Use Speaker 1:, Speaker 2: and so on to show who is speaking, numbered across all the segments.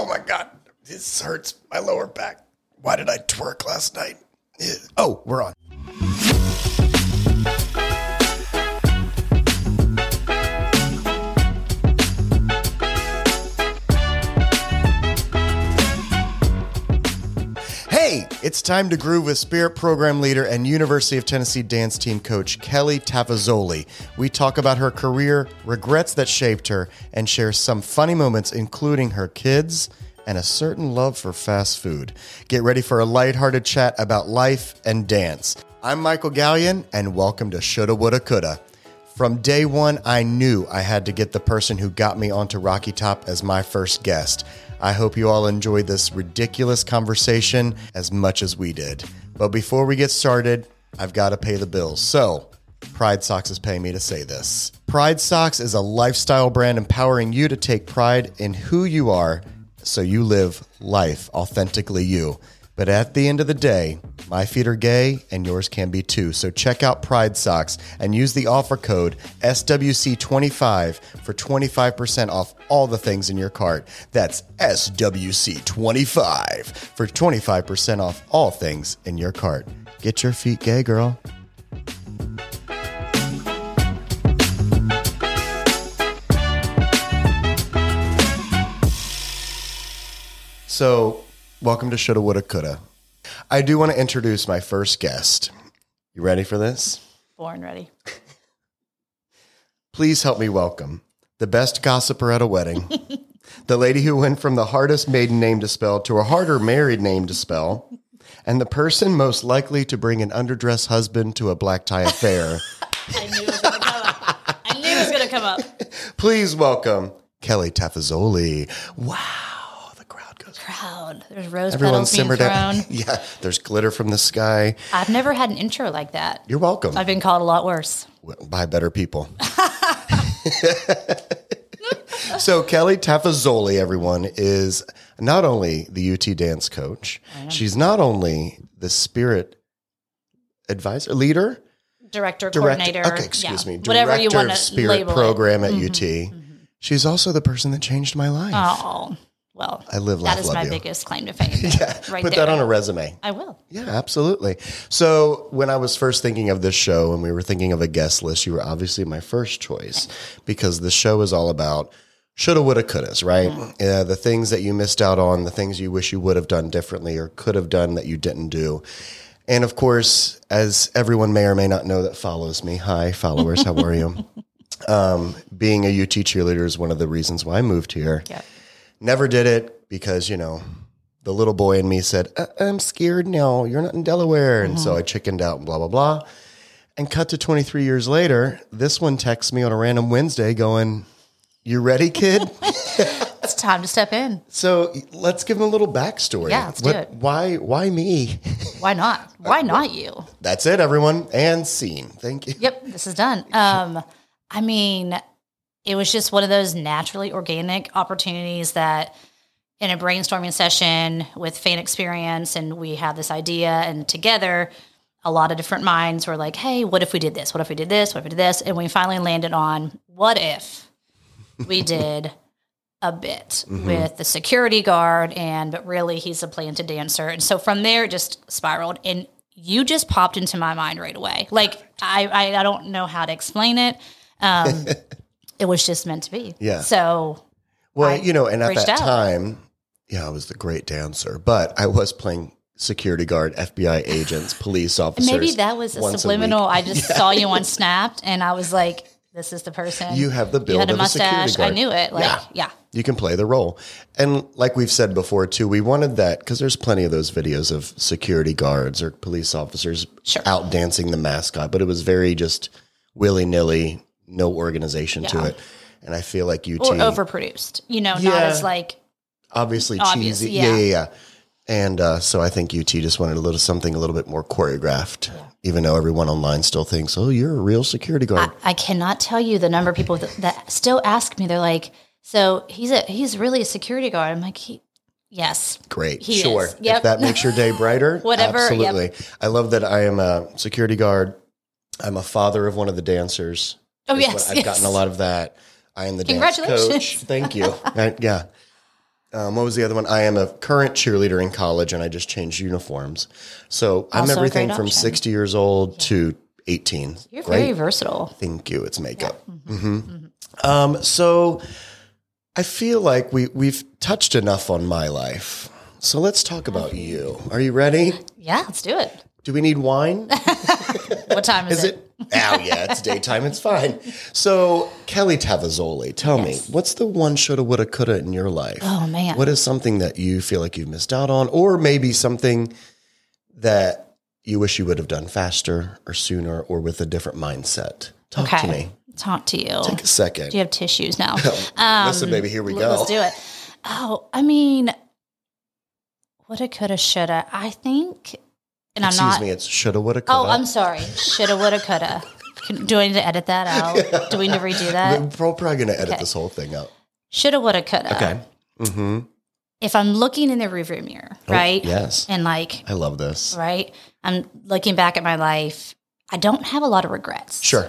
Speaker 1: Oh my god, this hurts my lower back. Why did I twerk last night? Eh, Oh, we're on. It's time to groove with Spirit Program Leader and University of Tennessee dance team coach Kelly Tafazzoli. We talk about her career, regrets that shaped her, and share some funny moments, including her kids and a certain love for fast food. Get ready for a lighthearted chat about life and dance. I'm Michael Gallion, and welcome to Shoulda Woulda Coulda. From day one, I knew I had to get the person who got me onto Rocky Top as my first guest. I hope you all enjoyed this ridiculous conversation as much as we did. But before we get started, I've got to pay the bills. So, Pride Socks is paying me to say this. Pride Socks is a lifestyle brand empowering you to take pride in who you are so you live life authentically you. But at the end of the day, my feet are gay and yours can be too. So check out Pride Socks and use the offer code SWC25 for 25% off all the things in your cart. That's SWC25 for 25% off all things in your cart. Get your feet gay, girl. So, welcome to Shoulda Woulda Coulda. I do want to introduce my first guest. You ready for this?
Speaker 2: Born ready.
Speaker 1: Please help me welcome the best gossiper at a wedding, the lady who went from the hardest maiden name to spell to a harder married name to spell, and the person most likely to bring an underdressed husband to a black tie affair.
Speaker 2: I knew it was going to come up. I knew it was going to come up.
Speaker 1: Please welcome Kelly Tafazzoli. Wow, crowd.
Speaker 2: There's rose
Speaker 1: Everyone
Speaker 2: petals being
Speaker 1: simmer down.
Speaker 2: thrown.
Speaker 1: yeah, there's glitter from the sky.
Speaker 2: I've never had an intro like that.
Speaker 1: You're welcome.
Speaker 2: I've been called a lot worse.
Speaker 1: by better people. so Kelly Tafazzoli, everyone, is not only the UT dance coach, she's not only the spirit advisor, leader,
Speaker 2: Director,
Speaker 1: director.
Speaker 2: coordinator.
Speaker 1: Okay, excuse
Speaker 2: yeah,
Speaker 1: me,
Speaker 2: Whatever you
Speaker 1: director
Speaker 2: want to
Speaker 1: spirit
Speaker 2: label
Speaker 1: program
Speaker 2: it.
Speaker 1: at mm-hmm, UT. Mm-hmm. She's also the person that changed my life.
Speaker 2: Oh, well.
Speaker 1: I live, laugh,
Speaker 2: That is my
Speaker 1: you.
Speaker 2: biggest claim to fame.
Speaker 1: yeah,
Speaker 2: right
Speaker 1: put
Speaker 2: there.
Speaker 1: that on a resume.
Speaker 2: I will.
Speaker 1: Yeah, absolutely. So when I was first thinking of this show and we were thinking of a guest list, you were obviously my first choice because the show is all about shoulda, woulda, couldas, right? Uh, the things that you missed out on, the things you wish you would have done differently or could have done that you didn't do. And of course, as everyone may or may not know that follows me, hi followers, how are you? Um, being a UT cheerleader is one of the reasons why I moved here.
Speaker 2: Yep.
Speaker 1: Never did it because, you know, the little boy in me said, "Uh, I'm scared now. You're not in Delaware. And so I chickened out and blah, blah, blah. And cut to 23 years later, this one texts me on a random Wednesday going, You ready, kid?
Speaker 2: It's time to step in.
Speaker 1: so let's give him a little backstory.
Speaker 2: Yeah, let's do it.
Speaker 1: Why, why me?
Speaker 2: Why not? Why not you?
Speaker 1: That's it, everyone. And scene. Thank you.
Speaker 2: Yep, this is done. Um, I mean, it was just one of those naturally organic opportunities that in a brainstorming session with fan experience and we had this idea and together a lot of different minds were like, hey, what if we did this? What if we did this? What if we did this? And we finally landed on what if we did a bit with the security guard and but really he's a planted dancer. And so from there it just spiraled and you just popped into my mind right away. Like I I, I don't know how to explain it. Um, it was just meant to be.
Speaker 1: Yeah.
Speaker 2: So
Speaker 1: Well,
Speaker 2: I
Speaker 1: you know, and at that
Speaker 2: out.
Speaker 1: time, yeah, I was the great dancer, but I was playing security guard, FBI agents, police officers.
Speaker 2: maybe that was a subliminal. I just saw you on Snapped and I was like, this is the person.
Speaker 1: You have the
Speaker 2: You
Speaker 1: build
Speaker 2: had a
Speaker 1: a
Speaker 2: mustache. I knew it. Like,
Speaker 1: Yeah.
Speaker 2: yeah.
Speaker 1: You can play the role. And like we've said before too, we wanted that because there's plenty of those videos of security guards or police officers
Speaker 2: Sure.
Speaker 1: out dancing the mascot, but it was very just willy nilly, no organization to it. And I feel like UT
Speaker 2: Or overproduced. You know, not
Speaker 1: Yeah.
Speaker 2: as like
Speaker 1: obviously
Speaker 2: Obvious,
Speaker 1: cheesy.
Speaker 2: yeah.
Speaker 1: Yeah, yeah, yeah. And uh, so I think UT just wanted a little something a little bit more choreographed, even though everyone online still thinks, "Oh, you're a real security guard."
Speaker 2: I cannot tell you the number of people that, that still ask me. They're like, "So he's a he's really a security guard." I'm like, he, "Yes,
Speaker 1: Great,
Speaker 2: he
Speaker 1: sure.
Speaker 2: is.
Speaker 1: If that makes your day brighter,
Speaker 2: Whatever, yep.
Speaker 1: Absolutely. I love that I am a security guard. I'm a father of one of the dancers.
Speaker 2: Oh,
Speaker 1: is
Speaker 2: yes,
Speaker 1: I've
Speaker 2: yes.
Speaker 1: gotten a lot of that. I am the dance coach. Thank you. I- yeah. Um, what was the other one? I am a current cheerleader in college, and I just changed uniforms. So I'm everything from
Speaker 2: option.
Speaker 1: 60 years old to 18.
Speaker 2: You're
Speaker 1: Great.
Speaker 2: very versatile.
Speaker 1: Thank you. It's makeup. hmm Um, so I feel like we we've touched enough on my life. So let's talk about you. Are you ready?
Speaker 2: Yeah, let's do it.
Speaker 1: Do we need wine?
Speaker 2: What time is,
Speaker 1: Is it? Oh yeah, it's daytime. It's fine. So Kelly Tafazzoli, tell me, what's the one shoulda, woulda, coulda in your life?
Speaker 2: Oh man.
Speaker 1: What is something that you feel like you've missed out on, or maybe something that you wish you would have done faster or sooner, or with a different mindset? Talk to me.
Speaker 2: Talk to you.
Speaker 1: Take a second.
Speaker 2: Do you have tissues now?
Speaker 1: Listen, um, baby, here we go.
Speaker 2: Let's do it. Oh, I mean, woulda, coulda, shoulda. I think, and
Speaker 1: Excuse
Speaker 2: I'm not.
Speaker 1: Excuse me, it's shoulda, woulda, coulda.
Speaker 2: Oh, I'm sorry. Shoulda, woulda, coulda. Do I need to edit that out? Do we need to redo that?
Speaker 1: We're probably going to edit
Speaker 2: Okay.
Speaker 1: this whole thing out.
Speaker 2: Shoulda, woulda, coulda.
Speaker 1: Okay. Mm-hmm.
Speaker 2: If I'm looking in the rearview mirror, right?
Speaker 1: Yes.
Speaker 2: And like,
Speaker 1: I love this.
Speaker 2: right, I'm looking back at my life. I don't have a lot of regrets.
Speaker 1: Sure.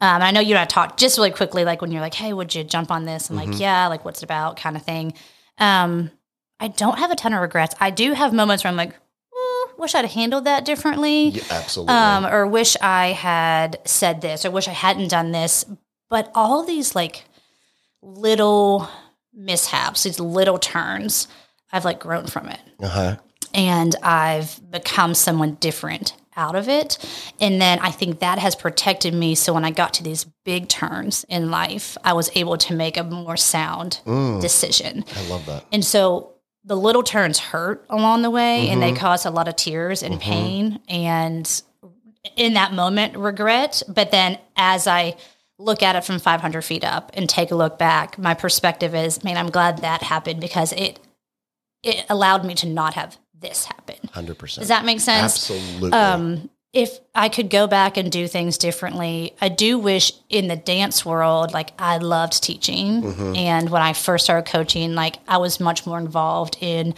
Speaker 2: Um, I know you and I talked just really quickly, like when you're like, "Hey, would you jump on this?" I'm
Speaker 1: Mm-hmm.
Speaker 2: like, "Yeah," like what's it about, kind of thing. Um, I don't have a ton of regrets. I do have moments where I'm like, "Mm, "Wish I'd handled that differently,"
Speaker 1: Yeah, absolutely.
Speaker 2: um, or "Wish I had said this," or "Wish I hadn't done this." But all these like little mishaps, these little turns, I've like grown from it
Speaker 1: uh-huh.
Speaker 2: and I've become someone different out of it. And then I think that has protected me. So when I got to these big turns in life, I was able to make a more sound decision.
Speaker 1: I love that.
Speaker 2: And so the little turns hurt along the way and they cause a lot of tears and pain and in that moment regret. But then as I look at it from 500 feet up and take a look back, my perspective is, man, I'm glad that happened because it it allowed me to not have this happen.
Speaker 1: 100%.
Speaker 2: Does that make sense?
Speaker 1: Absolutely.
Speaker 2: Um, if I could go back and do things differently, I do wish in the dance world, like I loved teaching.
Speaker 1: Mm-hmm.
Speaker 2: And when I first started coaching, like I was much more involved in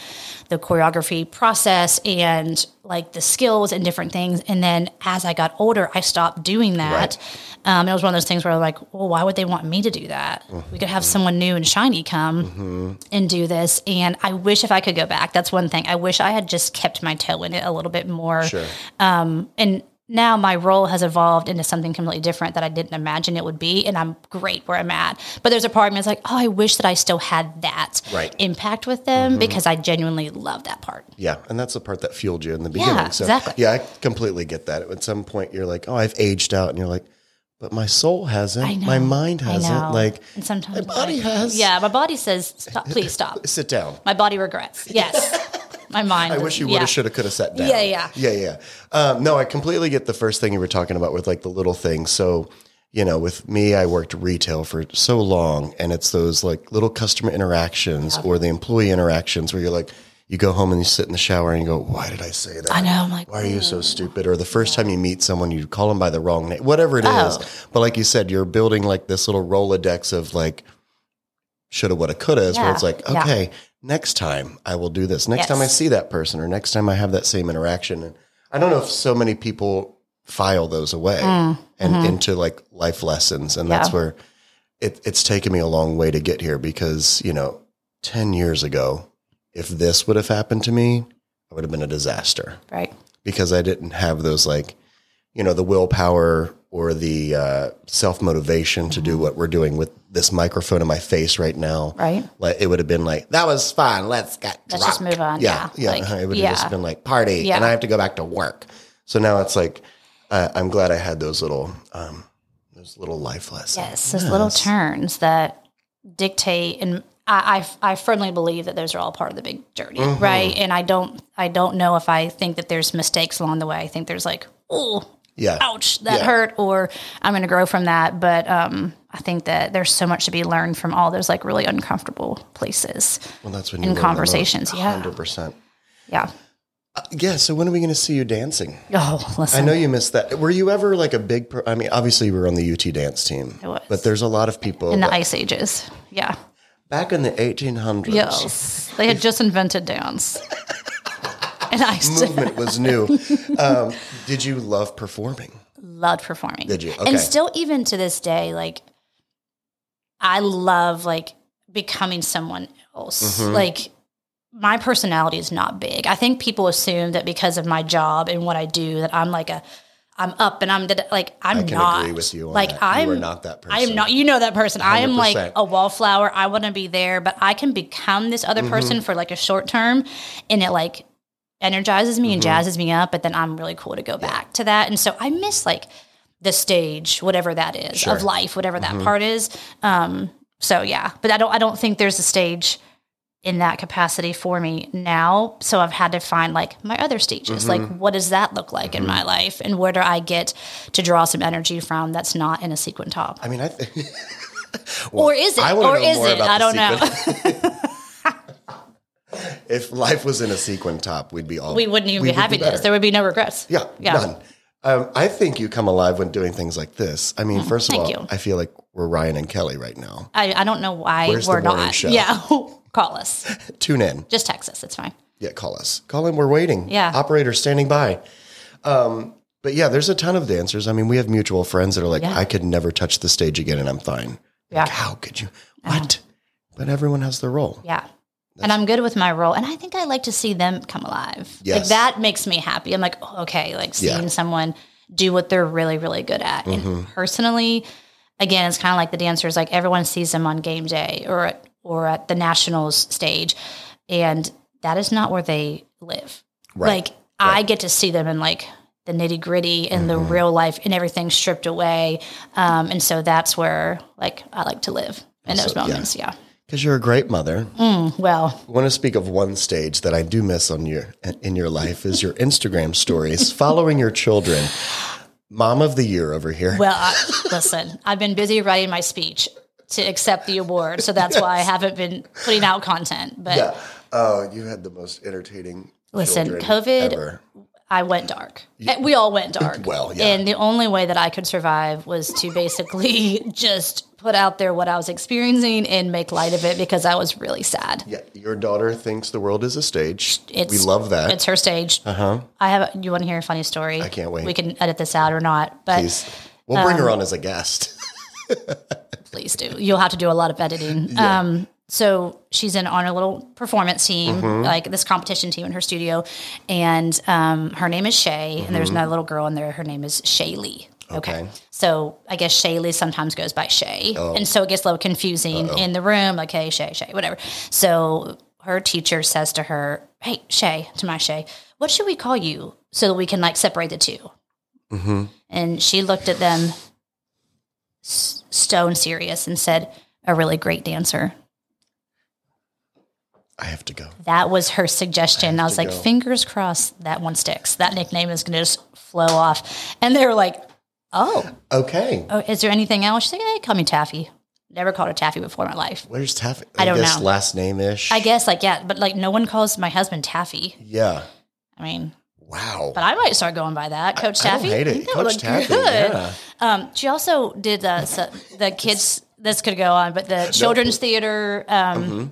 Speaker 2: the choreography process and like the skills and different things. And then as I got older, I stopped doing that. Um, it was one of those things where I'm like, well, why would they want me to do that? We could have someone new and shiny come and do this. And I wish if I could go back, that's one thing. I wish I had just kept my toe in it a little bit more.
Speaker 1: sure.
Speaker 2: And now my role has evolved into something completely different that I didn't imagine it would be. And I'm great where I'm at. But there's a part of me that's like, oh, I wish that I still had that
Speaker 1: Right.
Speaker 2: impact with them mm-hmm. because I genuinely love that part.
Speaker 1: Yeah, and that's the part that fueled you in the beginning. so,
Speaker 2: exactly.
Speaker 1: Yeah, I completely get that. At some point, you're like, "Oh, I've aged out," and you're like, "But my soul hasn't.
Speaker 2: I know.
Speaker 1: My mind hasn't. Like,
Speaker 2: and sometimes
Speaker 1: my body
Speaker 2: like-
Speaker 1: has.
Speaker 2: Yeah, my body says, stop, please stop.
Speaker 1: sit down."
Speaker 2: My body regrets. Yes. my mind.
Speaker 1: I wish you would
Speaker 2: yeah.
Speaker 1: have, should have, could have sat down.
Speaker 2: Yeah, yeah.
Speaker 1: yeah, yeah. Um, no, I completely get the first thing you were talking about with like the little things. So, you know, with me, I worked retail for so long, and it's those like little customer interactions or the employee interactions where you're like, you go home and you sit in the shower and you go, "Why did I say that?"
Speaker 2: I know. I'm like,
Speaker 1: why are you so stupid? Or the first time you meet someone, you call them by the wrong name, whatever it is.
Speaker 2: Oh.
Speaker 1: But like you said, you're building like this little Rolodex of like shoulda, woulda, coulda, is
Speaker 2: where
Speaker 1: it's like,
Speaker 2: Yeah.
Speaker 1: Next time I will do this. Next
Speaker 2: Yes.
Speaker 1: time I see that person, or next time I have that same interaction. And I don't know if so many people file those away and into like life lessons. And that's
Speaker 2: Mm, mm-hmm. Yeah.
Speaker 1: where it, it's taken me a long way to get here because, you know, 10 years ago, if this would have happened to me, I would have been a disaster
Speaker 2: right.
Speaker 1: because I didn't have those like, you know, the willpower or the uh, self motivation to do what we're doing with this microphone in my face right now.
Speaker 2: Right.
Speaker 1: Like it would have been like that was fun. Let's get
Speaker 2: Let's just move on.
Speaker 1: Yeah,
Speaker 2: Yeah.
Speaker 1: yeah.
Speaker 2: Like,
Speaker 1: it would have
Speaker 2: yeah.
Speaker 1: just been like party,
Speaker 2: Yeah.
Speaker 1: and I have to go back to work. So now it's like uh, I'm glad I had those little um, those little life lessons.
Speaker 2: Yes, those little turns that dictate, and I, I, I firmly believe that those are all part of the big journey,
Speaker 1: Mm-hmm.
Speaker 2: right? And I don't, I don't know if I think that there's mistakes along the way. I think there's like, oh,
Speaker 1: Yeah,
Speaker 2: ouch, that
Speaker 1: Yeah.
Speaker 2: hurt, or I'm going to grow from that. But um, I think that there's so much to be learned from all those like really uncomfortable places.
Speaker 1: well, that's when
Speaker 2: in conversations, yeah.
Speaker 1: hundred percent.
Speaker 2: Yeah.
Speaker 1: Yeah. So when are we going to see you dancing?
Speaker 2: Oh, listen.
Speaker 1: I know you missed that. Were you ever like a big? Pro- I mean, obviously you were on the UT dance team,
Speaker 2: I was.
Speaker 1: but there's a lot of people
Speaker 2: in the ice ages. Yeah.
Speaker 1: back in the 1800s.
Speaker 2: Yes. They had just invented dance. and I
Speaker 1: movement was new. Um, did you love performing?
Speaker 2: loved performing.
Speaker 1: Did you? Okay.
Speaker 2: And still even to this day, like I love like becoming someone else. Like my personality is not big. I think people assume that because of my job and what I do that I'm like a I'm up and I'm like I'm
Speaker 1: I can
Speaker 2: not.
Speaker 1: agree with you on
Speaker 2: like
Speaker 1: that.
Speaker 2: I'm
Speaker 1: You are not that person.
Speaker 2: I am not. You know that person. I am like a wallflower. I want to be there, but I can become this
Speaker 1: Mm-hmm.
Speaker 2: other person for like a short term, and it like energizes me
Speaker 1: Mm-hmm.
Speaker 2: and jazzes me up. But then I'm really cool to go back to that, and so I miss like the stage, whatever that is
Speaker 1: Sure.
Speaker 2: of life, whatever that
Speaker 1: Mm-hmm.
Speaker 2: part is. Um, so yeah, but I don't. I don't think there's a stage in that capacity for me now. So I've had to find like my other stages. Like,
Speaker 1: Mm-hmm.
Speaker 2: what does that look like in my life? And where do I get to draw some energy from that's not in a sequin top?
Speaker 1: I mean, I think.
Speaker 2: or is it? Or is it? I don't know.
Speaker 1: if life was in a sequin top, we'd be all.
Speaker 2: we wouldn't even
Speaker 1: we
Speaker 2: be happy to this. There would be no regrets.
Speaker 1: Yeah,
Speaker 2: Yeah.
Speaker 1: none. Um, I think you come alive when doing things like this. I mean, first of
Speaker 2: Mm,
Speaker 1: all,
Speaker 2: you.
Speaker 1: I feel like we're Ryan and Kelly right now.
Speaker 2: I, I don't know why
Speaker 1: Where's
Speaker 2: we're not.
Speaker 1: show?
Speaker 2: Yeah. Call us.
Speaker 1: Tune in.
Speaker 2: Just text us. It's fine.
Speaker 1: Yeah, call us. Call in. We're waiting.
Speaker 2: Yeah.
Speaker 1: Operator standing by. Um, but yeah, there's a ton of dancers. I mean, we have mutual friends that are like,
Speaker 2: Yeah.
Speaker 1: I could never touch the stage again and I'm fine.
Speaker 2: Yeah.
Speaker 1: Like, how could you? What? But everyone has their role.
Speaker 2: Yeah. And I'm good with my role. And I think I like to see them come alive. Like that makes me happy. I'm like, oh, okay, like
Speaker 1: Yeah.
Speaker 2: seeing someone do what they're really, really good at.
Speaker 1: Mm-hmm.
Speaker 2: And personally, again, it's kind of like the dancers, like everyone sees them on game day or at, or at the nationals stage. And that is not where they live.
Speaker 1: Right.
Speaker 2: Like I get to see them in like the nitty gritty and the
Speaker 1: Mm-hmm.
Speaker 2: real life and everything stripped away. Um, and so that's where like I like to live in those
Speaker 1: So, yeah.
Speaker 2: moments. Yeah.
Speaker 1: Because you're a great mother.
Speaker 2: Mm, well,
Speaker 1: I want to speak of one stage that I do miss on your in your life is your Instagram stories following your children. Mom of the year over here.
Speaker 2: Well, I, listen, I've been busy writing my speech to accept the award, so that's why I haven't been putting out content. But
Speaker 1: yeah. Oh, you had the most entertaining.
Speaker 2: Listen, COVID-
Speaker 1: ever.
Speaker 2: I went dark. We all went dark.
Speaker 1: Well, yeah.
Speaker 2: And the only way that I could survive was to basically just put out there what I was experiencing and make light of it because I was really sad.
Speaker 1: Yeah, your daughter thinks the world is a stage.
Speaker 2: It's,
Speaker 1: we love that.
Speaker 2: It's her stage. Uh huh. I have. You want to hear a funny story? I
Speaker 1: can't wait.
Speaker 2: We can edit this out or not, but
Speaker 1: Please. We'll bring her
Speaker 2: Um,
Speaker 1: on as a guest.
Speaker 2: please do. You'll have to do a lot of editing. Um, so she's in on a little performance team,
Speaker 1: Mm-hmm.
Speaker 2: like this competition team in her studio, and um, her name is Shay, and
Speaker 1: Mm-hmm.
Speaker 2: there's another little girl in there. Her name is Shaylee. Okay.
Speaker 1: Okay.
Speaker 2: So I guess Shaylee sometimes goes by Shay, and so it gets a little confusing in the room. Like, hey, Shay, Shay, whatever. So her teacher says to her, "Hey, Shay, to my Shay, what should we call you so that we can like separate the 2
Speaker 1: Mm-hmm.
Speaker 2: And she looked at them s- stone serious and said, "A really great dancer."
Speaker 1: I have to go.
Speaker 2: That was her suggestion. I, was like,
Speaker 1: go.
Speaker 2: fingers crossed that one sticks. That nickname is going to just flow off. And they were like, "Oh,
Speaker 1: Okay.
Speaker 2: oh, is there anything else?" She's like, "Hey, call me Taffy." Never called her Taffy before in my life.
Speaker 1: Where's Taffy?
Speaker 2: I don't
Speaker 1: guess
Speaker 2: know.
Speaker 1: last name ish.
Speaker 2: I guess, like, yeah, but like, no one calls my husband Taffy.
Speaker 1: Yeah.
Speaker 2: I mean,
Speaker 1: Wow.
Speaker 2: but I might start going by that, Coach
Speaker 1: I
Speaker 2: Taffy.
Speaker 1: hate
Speaker 2: I
Speaker 1: it.
Speaker 2: think that
Speaker 1: Coach Taffy.
Speaker 2: good.
Speaker 1: Yeah.
Speaker 2: Um, she also did uh, so the kids. This could go on, but the children's theater. Um,
Speaker 1: Mm-hmm.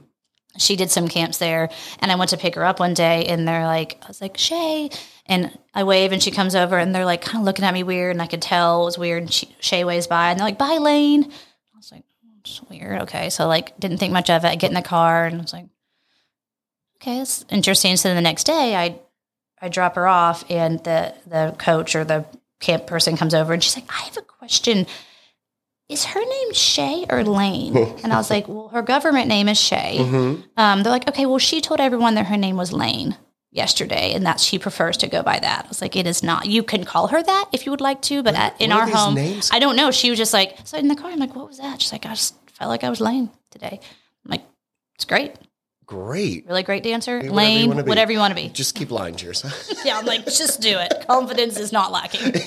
Speaker 2: She did some camps there, and I went to pick her up one day, and they're like, I was like Shay, and I wave, and she comes over, and they're like kind of looking at me weird, and I could tell it was weird. And she, Shay waves by, and they're like, "Bye, Lane." I was like, "It's weird." Okay, so like didn't think much of it. I get in the car, and I was like, "Okay, it's interesting." So then the next day, I I drop her off, and the the coach or the camp person comes over, and she's like, "I have a question. Is her name Shay or Lane?" and I was like, "Well, her government name is Shay."
Speaker 1: Mm-hmm.
Speaker 2: Um, they're like, "Okay, well, she told everyone that her name was Lane." Yesterday, and that she prefers to go by that. I was like, it is not. You can call her that if you would like to, but at, in
Speaker 1: what
Speaker 2: our home,
Speaker 1: names?
Speaker 2: I don't know. She was just like, so in the car, I'm like, what was that? She's like, I just felt like I was Lane today. I'm like, it's great,
Speaker 1: Great.
Speaker 2: really great dancer,
Speaker 1: whatever you
Speaker 2: Lane,
Speaker 1: wanna be.
Speaker 2: whatever you want to be.
Speaker 1: Just keep lying to yourself.
Speaker 2: Yeah, I'm like, just do it. Confidence is not lacking.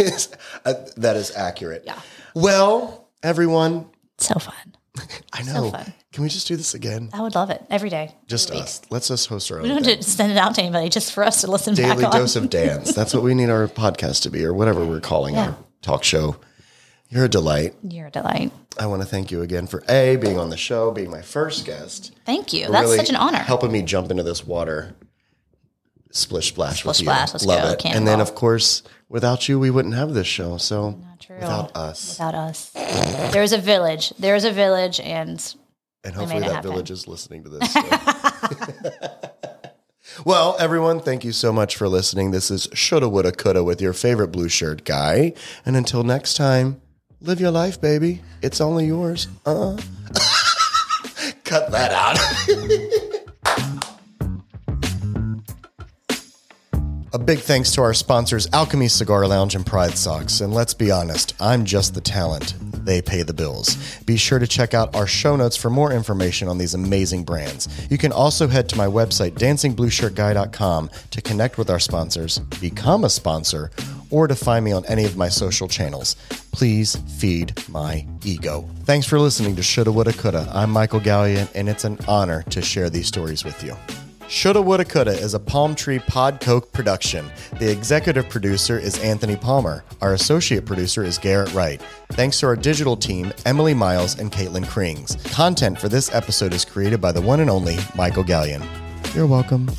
Speaker 1: Uh, that is accurate.
Speaker 2: Yeah.
Speaker 1: Well, everyone,
Speaker 2: So fun.
Speaker 1: I know.
Speaker 2: fun.
Speaker 1: Can we just do this again?
Speaker 2: I would love it every day.
Speaker 1: Just us. Uh, let's us host our own
Speaker 2: We don't have to send it out to anybody, just for us to listen
Speaker 1: daily
Speaker 2: back on.
Speaker 1: Daily dose of dance. That's what we need our podcast to be, or whatever we're calling
Speaker 2: Yeah.
Speaker 1: our talk show. You're a delight.
Speaker 2: You're a delight.
Speaker 1: I want to thank you again for a being on the show, being my first guest.
Speaker 2: Thank you. That's
Speaker 1: really
Speaker 2: such an honor.
Speaker 1: Helping me jump into this water. Splish splash with
Speaker 2: Splish
Speaker 1: you.
Speaker 2: splash, let's
Speaker 1: Love
Speaker 2: go.
Speaker 1: it. And then of course, without you, we wouldn't have this show. So without us.
Speaker 2: Without us. There's a village. There's a village, and
Speaker 1: And hopefully that
Speaker 2: happen.
Speaker 1: village is listening to this. still. well, everyone, thank you so much for listening. This is Shoulda, Woulda, Coulda with your favorite blue shirt guy. And until next time, live your life, baby. It's only yours. Uh. Cut that out. A big thanks to our sponsors, Alchemy Cigar Lounge and Pride Socks. And let's be honest, I'm just the talent. They pay the bills. Be sure to check out our show notes for more information on these amazing brands. You can also head to my website, dancingblueshirtguy.com, to connect with our sponsors, become a sponsor, or to find me on any of my social channels. Please feed my ego. Thanks for listening to Shoulda Woulda Coulda. I'm Michael Gallion, and it's an honor to share these stories with you. Shoulda Woulda Coulda is a Palm Tree Pod Co. production. The executive producer is Anthony Palmer. Our associate producer is Garrett Wright. Thanks to our digital team, Emily Miles and Caitlin Krings. Content for this episode is created by the one and only Michael Gallion. You're welcome.